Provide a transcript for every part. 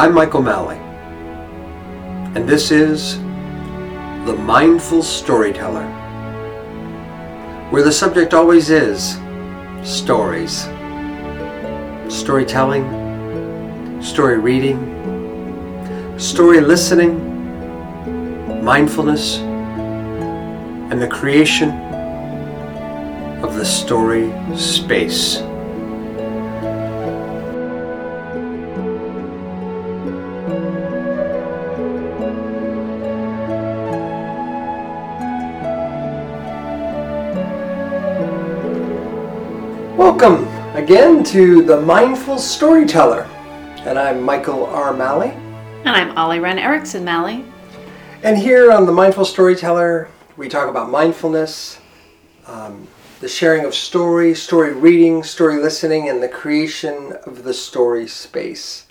I'm Michael Malley, and this is The Mindful Storyteller, where the subject always is stories. Storytelling, story reading, story listening, mindfulness, and the creation of the story space. Welcome again to The Mindful Storyteller. And I'm Michael R. Malley. And I'm Ollie Wren Erickson Malley. And here on The Mindful Storyteller, we talk about mindfulness, um, the sharing of story, story reading, story listening, and the creation of the story space.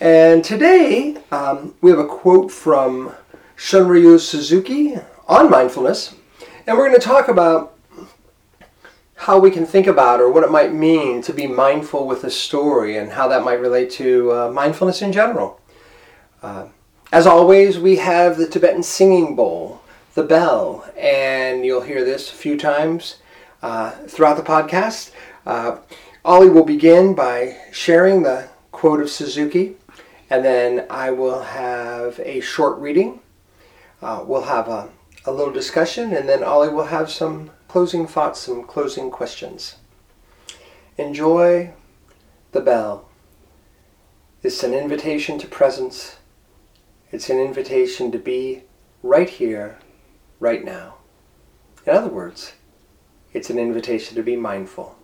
And today, um, we have a quote from Shunryu Suzuki on mindfulness. And we're going to talk about how we can think about or what it might mean to be mindful with a story and how that might relate to uh, mindfulness in general. Uh, as always, we have the Tibetan singing bowl, the bell, and you'll hear this a few times uh, throughout the podcast. Uh, Ollie will begin by sharing the quote of Suzuki, and then I will have a short reading. Uh, we'll have a, a little discussion, and then Ollie will have some closing thoughts, some closing questions. Enjoy the bell. It's an invitation to presence. It's an invitation to be right here, right now. In other words, it's an invitation to be mindful.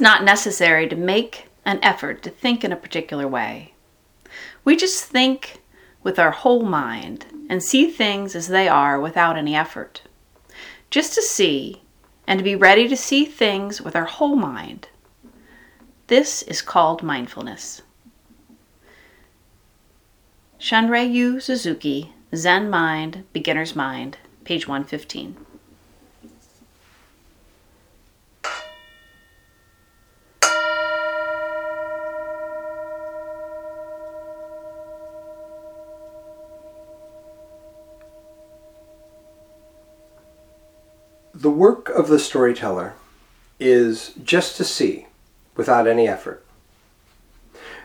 Not necessary to make an effort to think in a particular way. We just think with our whole mind and see things as they are without any effort. Just to see and to be ready to see things with our whole mind. This is called mindfulness. Shunryu Suzuki, Zen Mind, Beginner's Mind, page 115. Of the storyteller is just to see without any effort.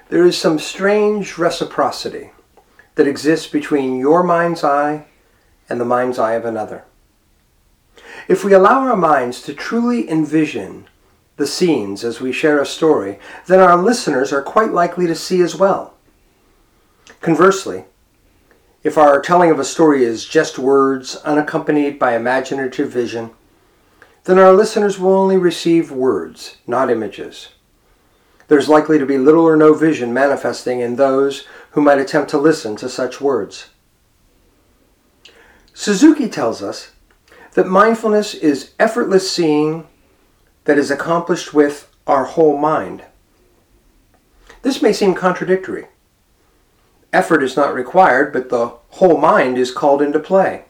There is some strange reciprocity that exists between your mind's eye and the mind's eye of another. If we allow our minds to truly envision the scenes as we share a story, then our listeners are quite likely to see as well. Conversely, if our telling of a story is just words unaccompanied by imaginative vision, then our listeners will only receive words, not images. There's likely to be little or no vision manifesting in those who might attempt to listen to such words. Suzuki tells us that mindfulness is effortless seeing that is accomplished with our whole mind. This may seem contradictory. Effort is not required, but the whole mind is called into play.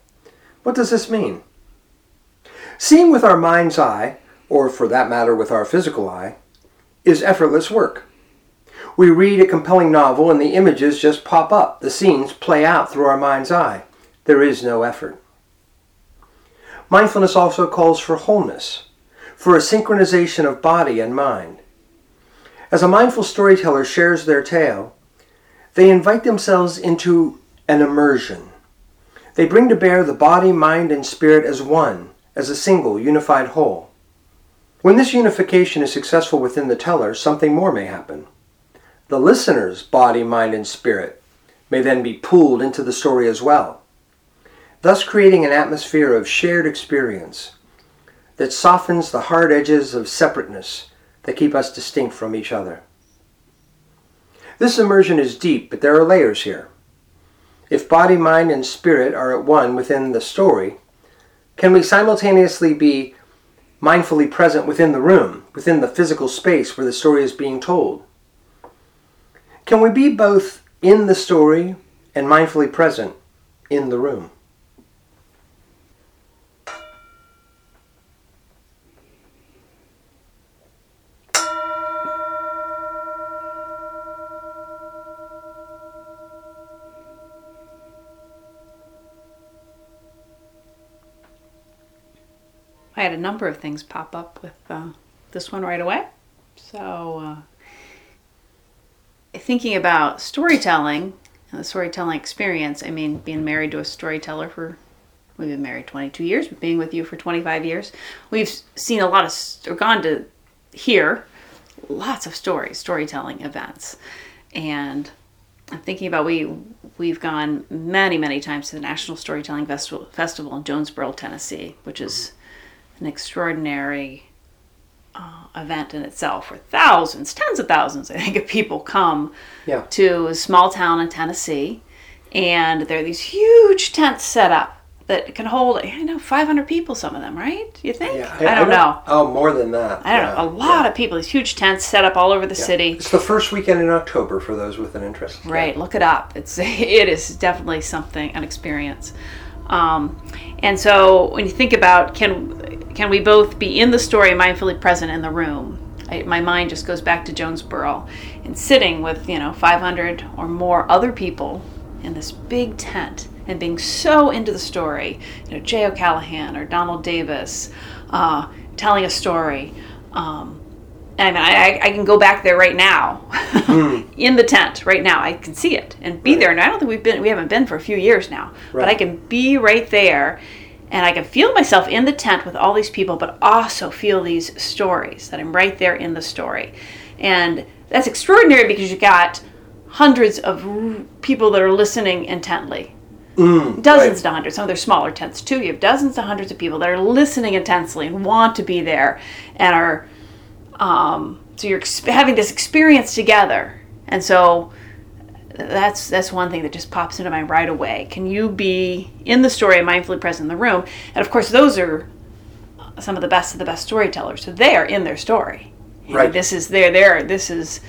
What does this mean? Seeing with our mind's eye, or for that matter with our physical eye, is effortless work. We read a compelling novel and the images just pop up. The scenes play out through our mind's eye. There is no effort. Mindfulness also calls for wholeness, for a synchronization of body and mind. As a mindful storyteller shares their tale, they invite themselves into an immersion. They bring to bear the body, mind, and spirit as one, as a single, unified whole. When this unification is successful within the teller, something more may happen. The listener's body, mind, and spirit may then be pulled into the story as well, thus creating an atmosphere of shared experience that softens the hard edges of separateness that keep us distinct from each other. This immersion is deep, but there are layers here. If body, mind, and spirit are at one within the story, can we simultaneously be mindfully present within the room, within the physical space where the story is being told? Can we be both in the story and mindfully present in the room? I had a number of things pop up with uh, this one right away. So, uh, thinking about storytelling and the storytelling experience, I mean, being married to a storyteller for, we've been married 22 years, but being with you for 25 years, we've seen a lot of, or gone to hear lots of stories, storytelling events. And I'm thinking about we we've gone many many times to the National Storytelling Festival, Festival in Jonesborough, Tennessee, which is an extraordinary uh, event in itself where thousands, tens of thousands, I think, of people come Yeah. to a small town in Tennessee. And there are these huge tents set up that can hold, I know, 500 people, some of them, right? You think? Yeah, I, don't know. Oh, more than that. I don't Yeah, know. A lot yeah. of people, these huge tents set up all over the city. It's the first weekend in October for those with an interest. Right, look it up. It's it is definitely something an experience. Um, and so when you think about can can we both be in the story, mindfully present in the room? I, my mind just goes back to Jonesborough and sitting with you know 500 or more other people in this big tent and being so into the story. You know, Jay O'Callahan or Donald Davis uh, telling a story. Um, I mean, I, I can go back there right now, in the tent right now. I can see it and be there. And I don't think we've been, we haven't been for a few years now, but I can be right there, and I can feel myself in the tent with all these people, but also feel these stories that I'm right there in the story, and that's extraordinary because you've got hundreds of r- people that are listening intently Mm, dozens right. to hundreds. Some of their smaller tents too. You have dozens to hundreds of people that are listening intensely and want to be there, and are um, so you're having this experience together. And so that's that's one thing that just pops into mind right away. Can you be in the story and mindfully present in the room? And of course, those are some of the best of the best storytellers. So they are in their story. You know, Right. this is their there. this is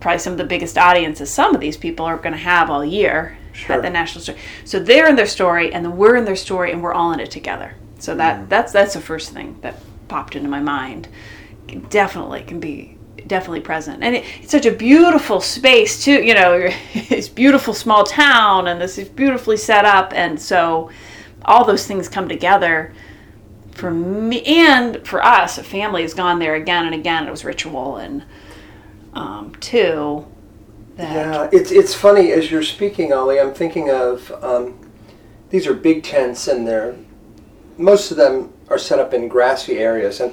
probably some of the biggest audiences some of these people are going to have all year Sure. at the national story. So they're in their story, and then we're in their story, and we're all in it together. So that mm. that's that's the first thing that popped into my mind. Definitely can be definitely present, and it, it's such a beautiful space too. You know, it's beautiful small town, and this is beautifully set up, and so all those things come together for me and for us. A family has gone there again and again. It was ritual, and um, that Yeah, it's it's funny as you're speaking, Ollie. I'm thinking of um, these are big tents, and they're most of them are set up in grassy areas, and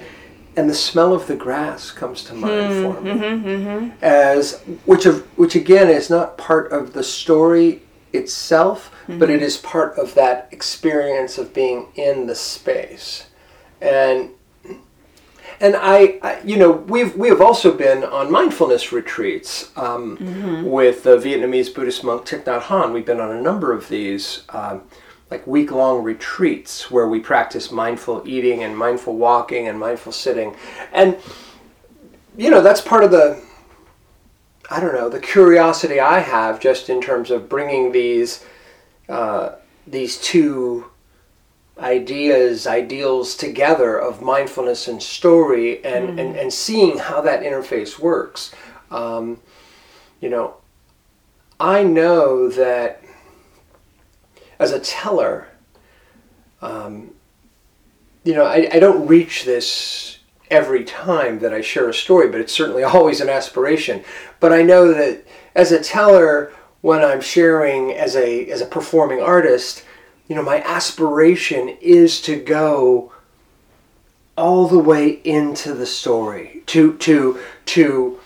and the smell of the grass comes to mind Hmm, for me. mm-hmm, as which of which again is not part of the story itself, but it is part of that experience of being in the space, and and I, I, you know, we've we have also been on mindfulness retreats um, with the Vietnamese Buddhist monk Thich Nhat Hanh. We've been on a number of these, um, like week long retreats where we practice mindful eating and mindful walking and mindful sitting, and you know that's part of the, I don't know, the curiosity I have just in terms of bringing these, uh, these two ideas, ideals together of mindfulness and story and, and, and seeing how that interface works. Um, you know, I know that as a teller, um, you know, I, I don't reach this every time that I share a story, but it's certainly always an aspiration. But I know that as a teller, when I'm sharing as a as a performing artist, you know, my aspiration is to go all the way into the story, to to to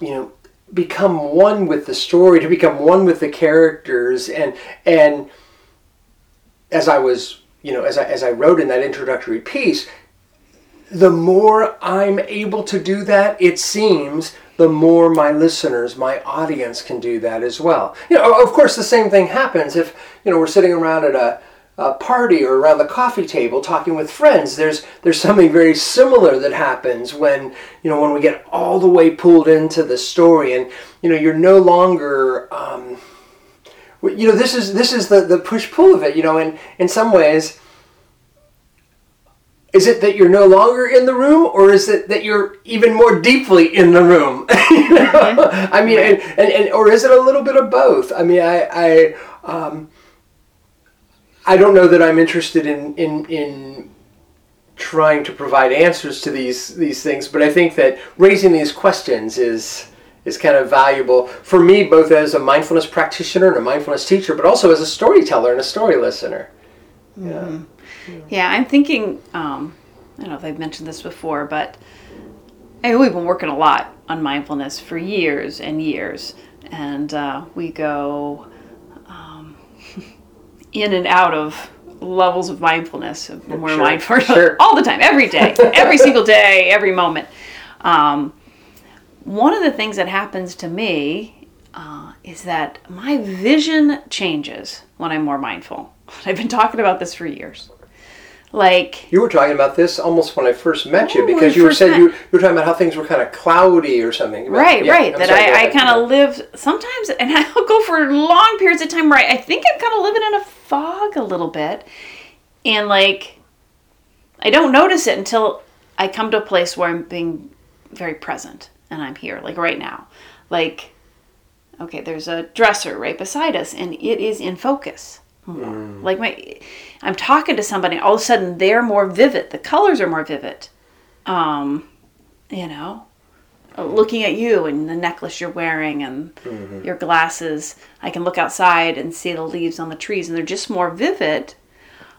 you know become one with the story, to become one with the characters, and and as I was you know as I as I wrote in that introductory piece, the more I'm able to do that, it seems, the more my listeners, my audience can do that as well. You know, of course, the same thing happens if you know we're sitting around at a a party or around the coffee table talking with friends there's there's something very similar that happens when you know when we get all the way pulled into the story and you know you're no longer um, you know this is this is the the push pull of it you know and in some ways is it that you're no longer in the room or is it that you're even more deeply in the room you know? mm-hmm. i mean and, and, and or is it a little bit of both i mean i i um, I don't know that I'm interested in in in trying to provide answers to these these things, but I think that raising these questions is is kind of valuable for me, both as a mindfulness practitioner and a mindfulness teacher, but also as a storyteller and a story listener. Yeah, mm-hmm. yeah. I'm thinking. Um, I don't know if I've mentioned this before, but I we've been working a lot on mindfulness for years and years, and uh, we go in and out of levels of mindfulness when we're sure, mindful sure. all the time, every day, every single day, every moment. Um, one of the things that happens to me uh, is that my vision changes when I'm more mindful. I've been talking about this for years like you were talking about this almost when I first met you because you were said you, you, were talking about how things were kind of cloudy or something. Right, yeah, right. I'm that sorry, I, I kind of live sometimes, and I'll go for long periods of time where I, I think I'm kind of living in a fog a little bit, and like I don't notice it until I come to a place where I'm being very present and I'm here, like right now, like okay, there's a dresser right beside us, and it is in focus. Mm. Like my, I'm talking to somebody, all of a sudden they're more vivid. The colors are more vivid. Um, you know, looking at you and the necklace you're wearing and mm-hmm. your glasses. I can look outside and see the leaves on the trees, and they're just more vivid.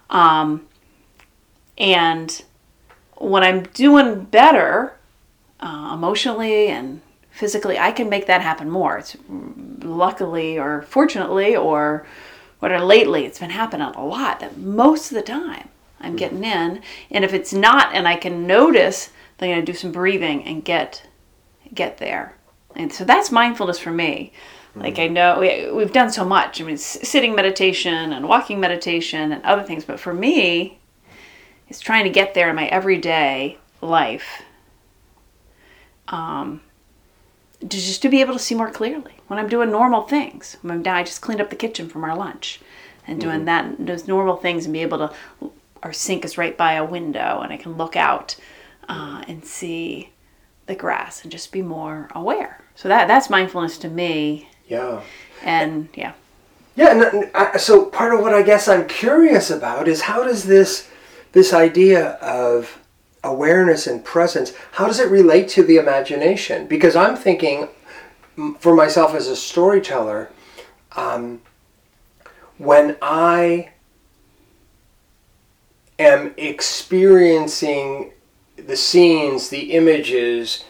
Um, and when I'm doing better uh, emotionally and physically, I can make that happen more. It's luckily or fortunately or what are lately it's been happening a lot that most of the time i'm hmm. getting in and if it's not and i can notice then i'm going to do some breathing and get get there and so that's mindfulness for me hmm. like i know we, we've done so much i mean sitting meditation and walking meditation and other things but for me it's trying to get there in my everyday life um, to just to be able to see more clearly when I'm doing normal things. When i just cleaned up the kitchen from our lunch and doing mm-hmm. that those normal things and be able to our sink is right by a window and I can look out uh, and see the grass and just be more aware. So that that's mindfulness to me. Yeah. And yeah. Yeah, and I, so part of what I guess I'm curious about is how does this this idea of awareness and presence, how does it relate to the imagination? Because I'm thinking for myself as a storyteller, um, when I am experiencing the scenes, the images,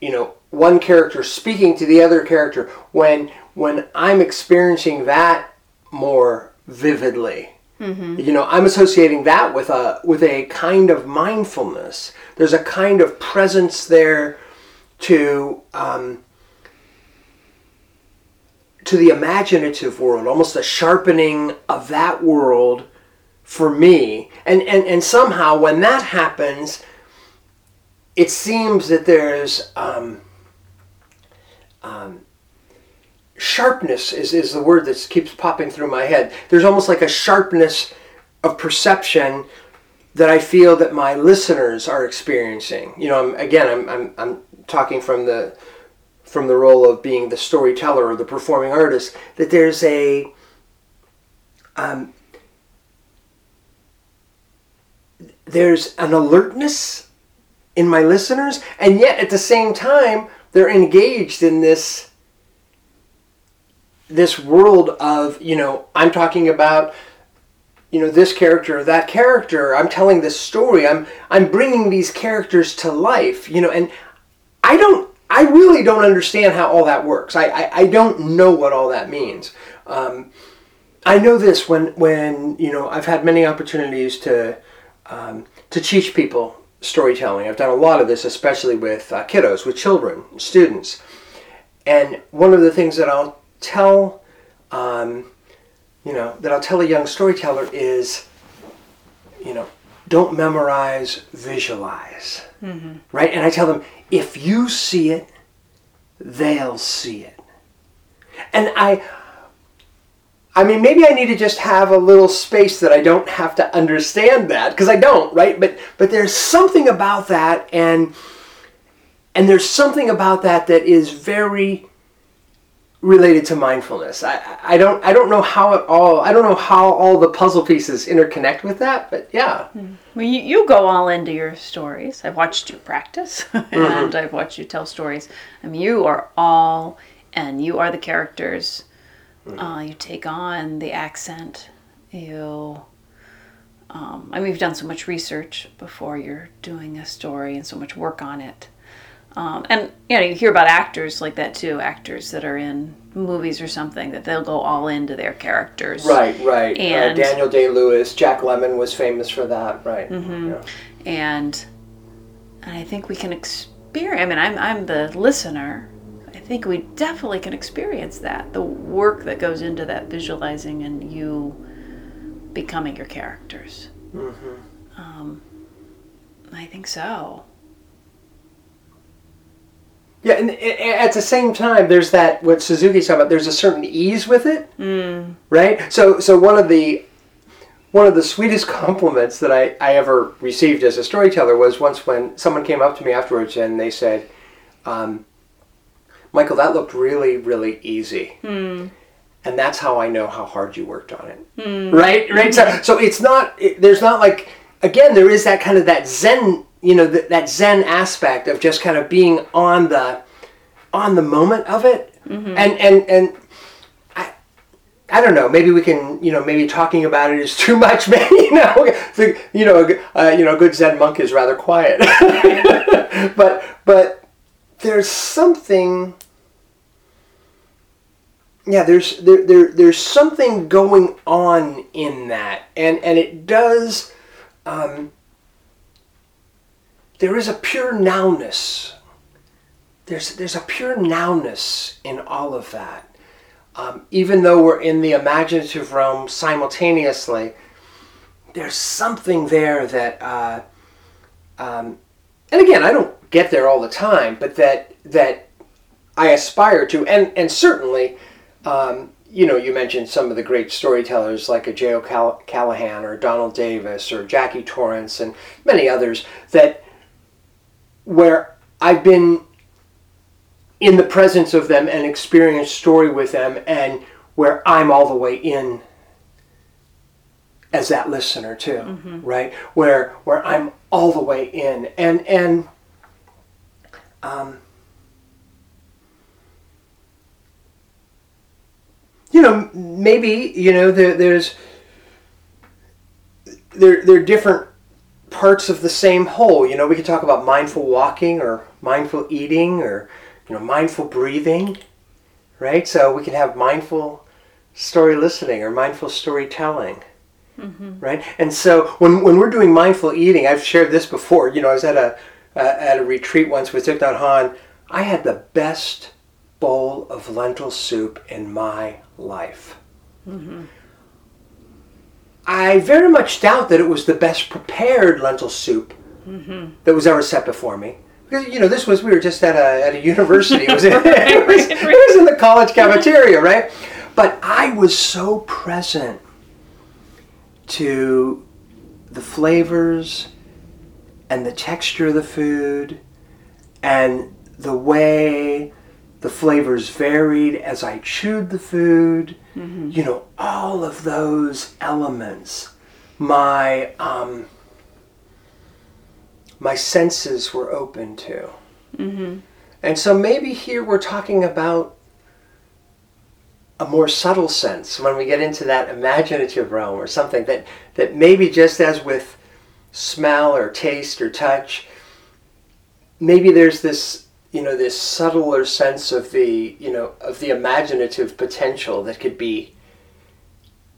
you know, one character speaking to the other character, when when I'm experiencing that more vividly, Mm-hmm. You know, I'm associating that with a with a kind of mindfulness. There's a kind of presence there to um, to the imaginative world, almost a sharpening of that world for me. And and and somehow when that happens, it seems that there's um, um, sharpness is, is the word that keeps popping through my head. There's almost like a sharpness of perception that I feel that my listeners are experiencing. You know, I'm, again, I'm, I'm, I'm talking from the from the role of being the storyteller or the performing artist. That there's a um, there's an alertness in my listeners, and yet at the same time they're engaged in this this world of you know i'm talking about you know this character or that character. I'm telling this story. I'm i'm bringing these characters to life you know and i don't i really don't understand how all that works. I i, I don't know what all that means. Um, i know this when when you know i've had many opportunities to um, to teach people storytelling. I've done a lot of this especially with uh, kiddos with children students. And one of the things that i'll tell um, you know, that I'll tell a young storyteller is, you know, don't memorize, visualize. Right? And I tell them, if you see it, they'll see it. And I I mean, maybe I need to just have a little space that I don't have to understand that because I don't, right? But but there's something about that, and and there's something about that that is very related to mindfulness. I I don't I don't know how it all I don't know how all the puzzle pieces interconnect with that, but yeah, Well, you, you go all into your stories. I've watched you practice, and I've watched you tell stories. I mean, you are all, and you are the characters. Uh, you take on the accent. You, um, I mean, you've done so much research before you're doing a story, and so much work on it. Um, and you know, you hear about actors like that too. Actors that are in movies or something that they'll go all into their characters. right, right. And- uh, Daniel Day Lewis, Jack Lemmon was famous for that, right? Yeah. and and I think we can experience. I mean, I'm I'm the listener. I think we definitely can experience that the work that goes into that visualizing and you becoming your characters. Mm-hmm. Um, I think so. Yeah, and at the same time, there's that what Suzuki's talking about. There's a certain ease with it, hmm. right? So, so one of the one of the sweetest compliments that I, I ever received as a storyteller was once when someone came up to me afterwards and they said, um, "Michael, that looked really, really easy." Hmm. And that's how I know how hard you worked on it, hmm. right? Right. So, so it's not. It, there's not like again. There is that kind of that Zen, you know, that, that Zen aspect of just kind of being on the on the moment of it, and and and I I don't know. Maybe we can, you know, maybe talking about it is too much. Maybe you know, the, you know, uh, you know, a good Zen monk is rather quiet, but but there's something. Yeah, there's there, there there's something going on in that, and and it does. Um, there is a pure nowness. There's there's a pure nowness in all of that. Um, even though we're in the imaginative realm simultaneously, there's something there that, uh, um, and again, I don't get there all the time, but that that I aspire to, and and certainly, um, you know, you mentioned some of the great storytellers like a J.O. Call- Callahan or Donald Davis or Jackie Torrance and many others that where I've been in the presence of them and experienced story with them and where I'm all the way in as that listener too right? Where where I'm all the way in. And and um, you know maybe you know there, there's there, there are different parts of the same whole. You know, we could talk about mindful walking or mindful eating or you know mindful breathing, right? So we could have mindful story listening or mindful storytelling. Right, and so when, when we're doing mindful eating, I've shared this before. You know, I was at a uh, at a retreat once with Thich Nhat Hanh. I had the best bowl of lentil soup in my life. I very much doubt that it was the best prepared lentil soup that was ever set before me. Because you know, this was we were just at a at a university. It was, in, it, was, it was in the college cafeteria, right? But I was so present to the flavors and the texture of the food and the way the flavors varied as I chewed the food. You know, all of those elements. My um, my senses were open to. And so maybe here we're talking about a more subtle sense when we get into that imaginative realm or something that, that maybe just as with smell or taste or touch, maybe there's this you know this subtler sense of the you know of the imaginative potential that could be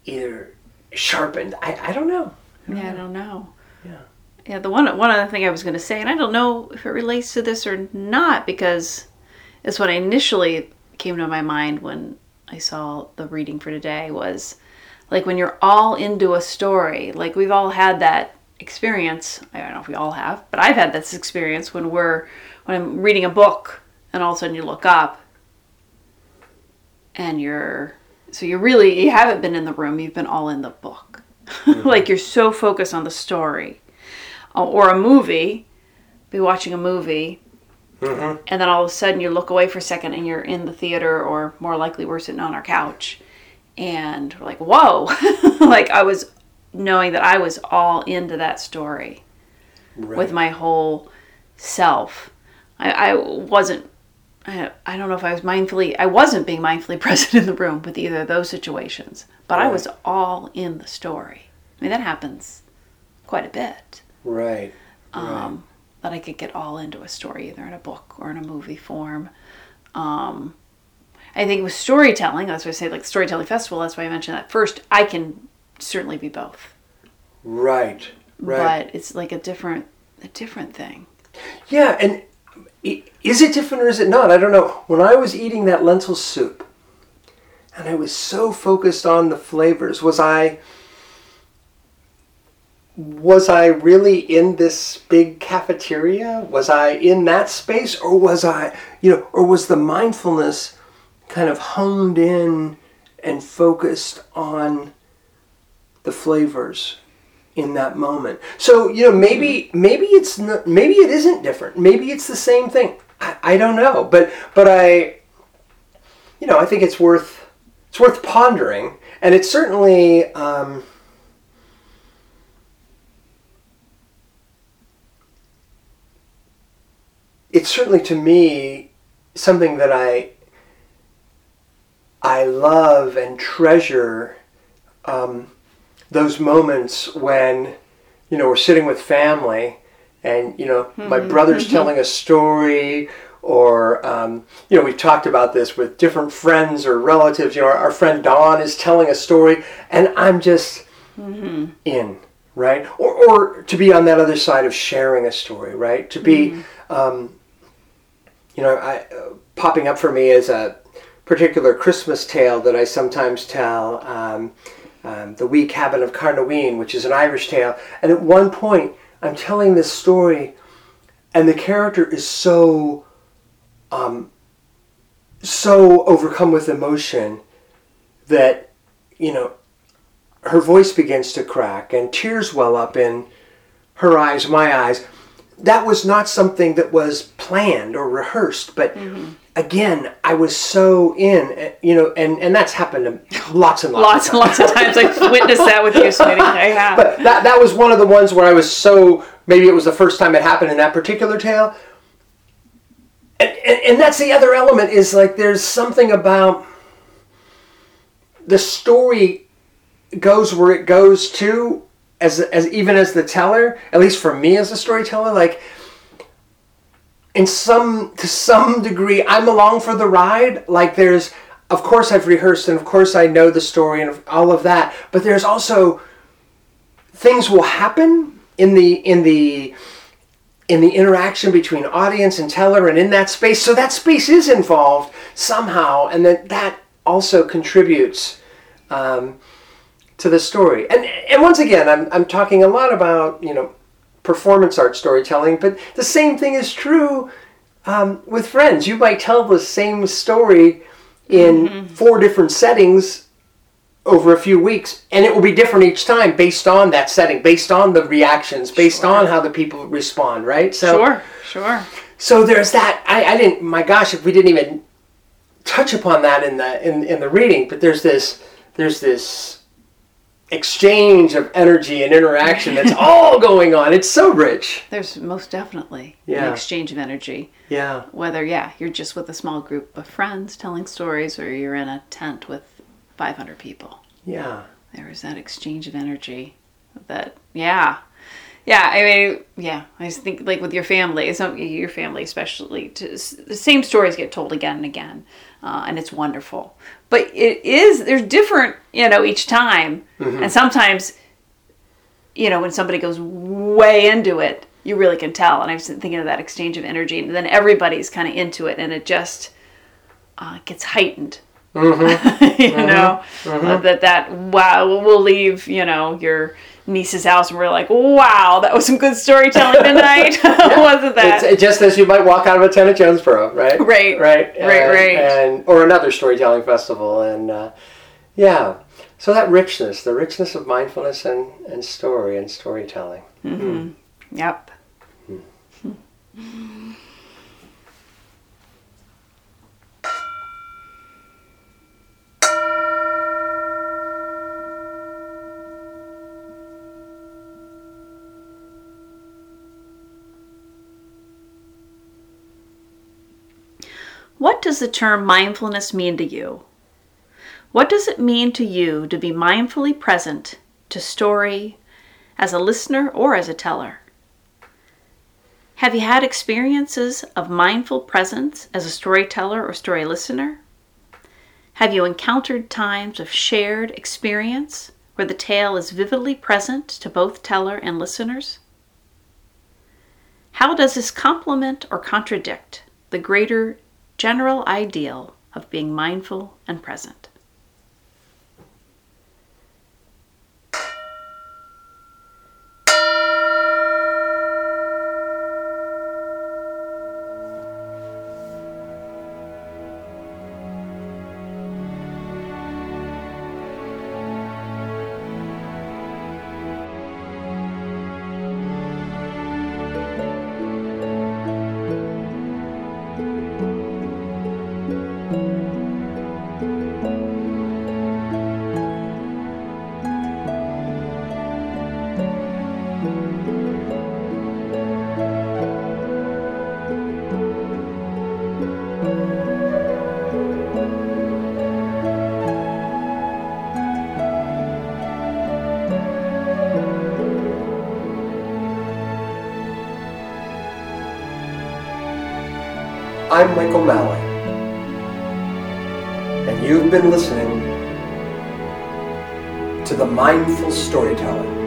either sharpened. I, I don't know. Yeah, I don't know. Yeah. Yeah, the one one other thing I was going to say, and I don't know if it relates to this or not, because it's what initially came to my mind when I saw the reading for today was like when you're all into a story, like we've all had that experience. I don't know if we all have, but I've had this experience when we're when I'm reading a book and all of a sudden you look up and you're so you're really you haven't been in the room, you've been all in the book. like you're so focused on the story. Uh, Or a movie, be watching a movie and then all of a sudden you look away for a second and you're in the theater or more likely we're sitting on our couch and we're like whoa like i was knowing that i was all into that story Right. with my whole self i, I wasn't I, I don't know if i was mindfully i wasn't being mindfully present in the room with either of those situations but i was all in the story i mean that happens quite a bit right. um, that I could get all into a story, either in a book or in a movie form. Um, I think with storytelling, that's why I say like storytelling festival. That's why I mentioned that first. I can certainly be both, Right. Right. but it's like a different, a different thing. Yeah, and is it different or is it not? I don't know. When I was eating that lentil soup, and I was so focused on the flavors, was I was I really in this big cafeteria? Was I in that space or was I, you know, or was the mindfulness kind of honed in and focused on the flavors in that moment. So you know, maybe maybe it's not, maybe it isn't different. Maybe it's the same thing. I, I don't know, but but I, you know, I think it's worth it's worth pondering, and it's certainly. Um, it's certainly to me something that I I love and treasure um, those moments when you know we're sitting with family and you know my brother's telling a story or um, you know we've talked about this with different friends or relatives. You know our, our friend Dawn is telling a story and I'm just in right? Or, or to be on that other side of sharing a story right? To be um, you know I, uh, popping up for me is a particular Christmas tale that I sometimes tell um, um, the wee cabin of Carnarvon, which is an Irish tale. And at one point, I'm telling this story, and the character is so, um, so overcome with emotion that, you know, her voice begins to crack and tears well up in her eyes, my eyes. That was not something that was planned or rehearsed, but again, I was so in, eh, you know, and, and that's happened lots and lots, Lots of and lots of times I've witnessed that with you, Smitty. I have. but that that was one of the ones where I was so maybe it was the first time it happened in that particular tale. And, and, and that's the other element is like there's something about the story goes where it goes to as as even as the teller at least for me as a storyteller like in some to some degree i'm along for the ride. Like there's of course i've rehearsed and of course i know the story and all of that but there's also things will happen in the in the in the interaction between audience and teller and in that space. So that space is involved somehow and that that also contributes um, to the story. And and once again I'm, I'm talking a lot about you know performance art storytelling but the same thing is true um, with friends you might tell the same story in four different settings over a few weeks and it will be different each time based on that setting based on the reactions based Sure. on how the people respond right so Sure, sure. so there's that I, I didn't my gosh if we didn't even touch upon that in the in, in the reading but there's this there's this exchange of energy and interaction that's all going on it's so rich There's most definitely Yeah. an exchange of energy. yeah Whether, yeah, you're just with a small group of friends telling stories or you're in a tent with 500 people. yeah There is that exchange of energy that, yeah. Yeah, I mean, yeah, I just think like with your family, some your family especially, to, the same stories get told again and again, uh, and it's wonderful. But it is there's different, you know, each time, and sometimes, you know, when somebody goes way into it, you really can tell. And I was thinking of that exchange of energy, and then everybody's kind of into it, and it just uh, gets heightened Mm-hmm. you know, uh, that that wow, we'll leave, you know, your niece's house and we're like, wow, that was some good storytelling tonight, wasn't that? It's just as you might walk out of a town at Jonesborough, right? Right. Right. Right, and, right. And or another storytelling festival, and uh, yeah. So that richness, the richness of mindfulness and, and story and storytelling. Mm-hmm. Hmm. Yep. What hmm. does the term mindfulness mean to you? What does it mean to you to be mindfully present to story as a listener or as a teller? Have you had experiences of mindful presence as a storyteller or story listener? Have you encountered times of shared experience where the tale is vividly present to both teller and listeners? How does this complement or contradict the greater general ideal of being mindful and present? I'm Michael Malley, and you've been listening to the Mindful Storyteller.